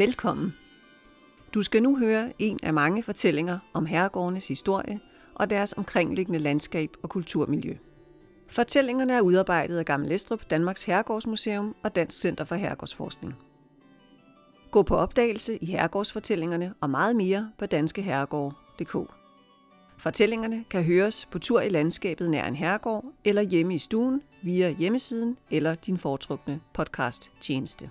Velkommen. Du skal nu høre en af mange fortællinger om herregårdenes historie og deres omkringliggende landskab og kulturmiljø. Fortællingerne er udarbejdet af Gammel Estrup, Danmarks Herregårdsmuseum og Dansk Center for Herregårdsforskning. Gå på opdagelse i herregårdsfortællingerne og meget mere på danskeherregård.dk. Fortællingerne kan høres på tur i landskabet nær en herregård eller hjemme i stuen via hjemmesiden eller din foretrukne podcast tjeneste.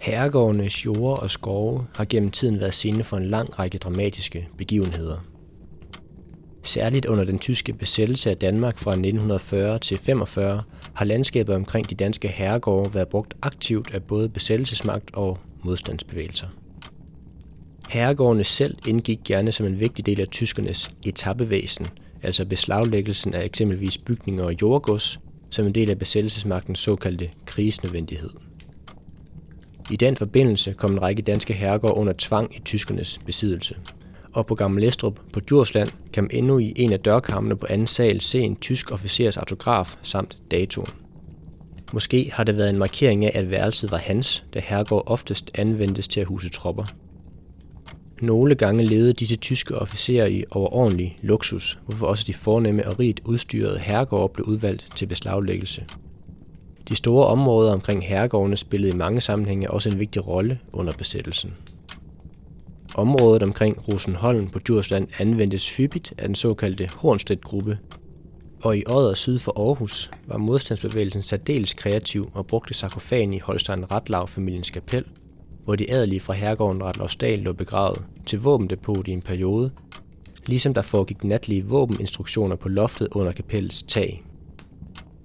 Herregårdenes jorder og skove har gennem tiden været scene for en lang række dramatiske begivenheder. Særligt under den tyske besættelse af Danmark fra 1940 til 45 har landskabet omkring de danske herregårde været brugt aktivt af både besættelsesmagt og modstandsbevægelser. Herregårdene selv indgik gerne som en vigtig del af tyskernes etappevæsen, altså beslaglæggelsen af eksempelvis bygninger og jordgods, som en del af besættelsesmagtens såkaldte krigsnødvendighed. I den forbindelse kom en række danske herregårde under tvang i tyskernes besiddelse. Og på Gammel Estrup på Djursland kan man endnu i en af dørkammene på anden sal se en tysk officers autograf samt datoen. Måske har det været en markering af, at værelset var hans, da herregård oftest anvendtes til at huse tropper. Nogle gange levede disse tyske officerer i overordentlig luksus, hvorfor også de fornemme og rigt udstyrede herregårde blev udvalgt til beslaglæggelse. De store områder omkring herregårdene spillede i mange sammenhænge også en vigtig rolle under besættelsen. Området omkring Rosenholm på Djursland anvendtes hyppigt af den såkaldte Hornstedt-gruppe, og i året syd for Aarhus var modstandsbevægelsen særdeles kreativ og brugte sarkofagen i Holstein Ratlav familiens kapel, hvor de adelige fra herregården Ratlavsdal lå begravet til våbendepot i en periode, ligesom der foregik natlige våbeninstruktioner på loftet under kapellets tag.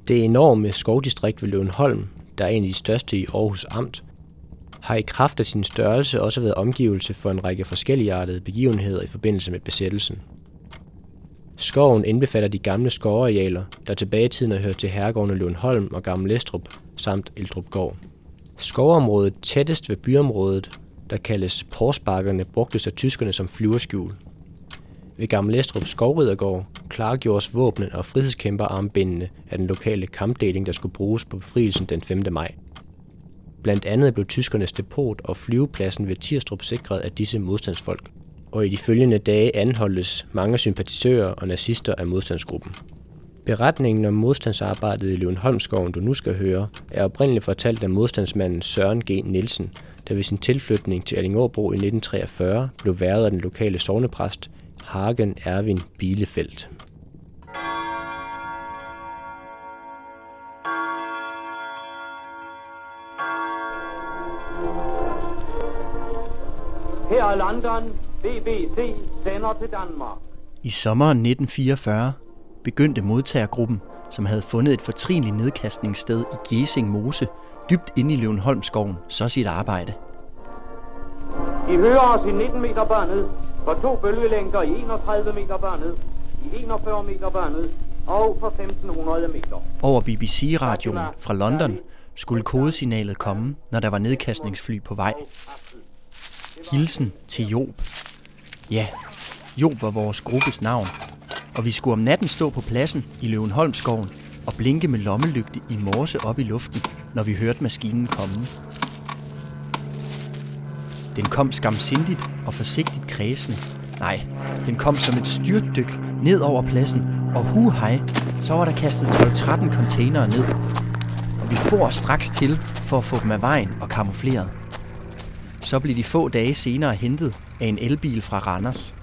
Det enorme skovdistrikt ved Løvenholm, der er en af de største i Aarhus Amt, har i kraft af sin størrelse også været omgivelse for en række forskelligartede begivenheder i forbindelse med besættelsen. Skoven indbefatter de gamle skovarealer, der tilbage i tiden har hørt til herregårdene Løvenholm og Gammel Estrup, samt Eldrup Gård. Skovområdet tættest ved byområdet, der kaldes Porsbakkerne, brugtes af tyskerne som flyverskjul. Ved Gammel Estrup Skovridergård klargjordes våbnen og frihedskæmperarmbindene af den lokale kampdeling, der skulle bruges på befrielsen den 5. maj. Blandt andet blev tyskernes depot og flyvepladsen ved Tirstrup sikret af disse modstandsfolk, og i de følgende dage anholdes mange sympatisører og nazister af modstandsgruppen. Beretningen om modstandsarbejdet i Løvenholmskoven, du nu skal høre, er oprindeligt fortalt af modstandsmanden Søren G. Nielsen, der ved sin tilflytning til Allingåbro i 1943 blev været af den lokale sovnepræst Hagen Erwin Bielefeldt. Her er London. BBC sender til Danmark. I sommeren 1944 begyndte modtagergruppen, som havde fundet et fortrinligt nedkastningssted i Gjesing Mose, dybt inde i Løvenholmskoven, så sit arbejde. I hører os i 19 meter børnet, for to bølgelængder i 31 meter børnet, i 41 meter børnet og for 1500 meter. Over BBC-radioen fra London skulle kodesignalet komme, når der var nedkastningsfly på vej. Hilsen til Job. Ja, Job var vores gruppes navn, og vi skulle om natten stå på pladsen i Løvenholmskoven og blinke med lommelygte i morse op i luften, når vi hørte maskinen komme. Den kom skamsindigt og forsigtigt kredsende. Nej, den kom som et styrtdyk ned over pladsen, og hu hej, så var der kastet 12-13 containere ned. Og vi får straks til for at få dem af vejen og kamufleret. Så blev de få dage senere hentet af en elbil fra Randers.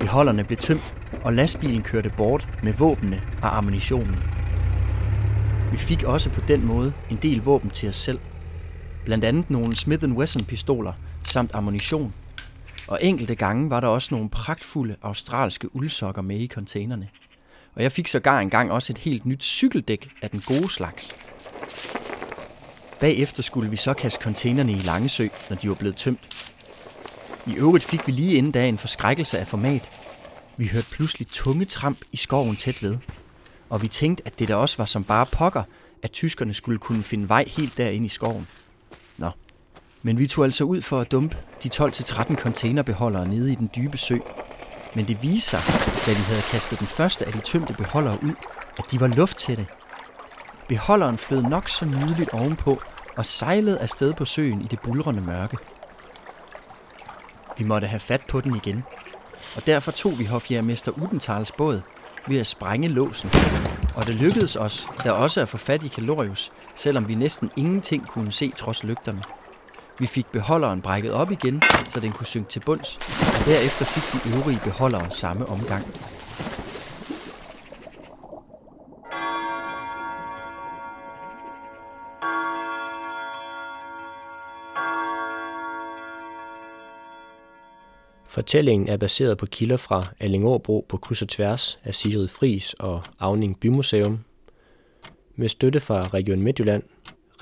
Beholderne blev tømt, og lastbilen kørte bort med våbnene og ammunitionen. Vi fik også på den måde en del våben til os selv. Blandt andet nogle Smith Wesson pistoler samt ammunition. Og enkelte gange var der også nogle pragtfulde australske uldsokker med i containerne. Og jeg fik sågar engang også et helt nyt cykeldæk af den gode slags. Bagefter skulle vi så kaste containerne i Langesø, når de var blevet tømt. I øvrigt fik vi lige inden da en forskrækkelse af format. Vi hørte pludselig tunge tramp i skoven tæt ved. Og vi tænkte, at det der også var som bare pokker, at tyskerne skulle kunne finde vej helt derind i skoven. Nå. Men vi tog altså ud for at dumpe de 12-13 containerbeholdere nede i den dybe sø. Men det viste sig, da vi havde kastet den første af de tømte beholdere ud, at de var lufttætte. Beholderen flød nok så nydeligt ovenpå, og sejlede afsted på søen i det bulrende mørke. Vi måtte have fat på den igen, og derfor tog vi hofjærmester Udentals båd ved at sprænge låsen. Og det lykkedes os, da også at få fat i Kalorius, selvom vi næsten ingenting kunne se trods lygterne. Vi fik beholderen brækket op igen, så den kunne synke til bunds, og derefter fik de øvrige beholdere samme omgang. Fortællingen er baseret på kilder fra Allingåbro på kryds og tværs af Sigrid Fris og Avning Bymuseum, med støtte fra Region Midtjylland,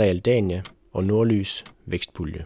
Realdania og Nordlys Vækstpulje.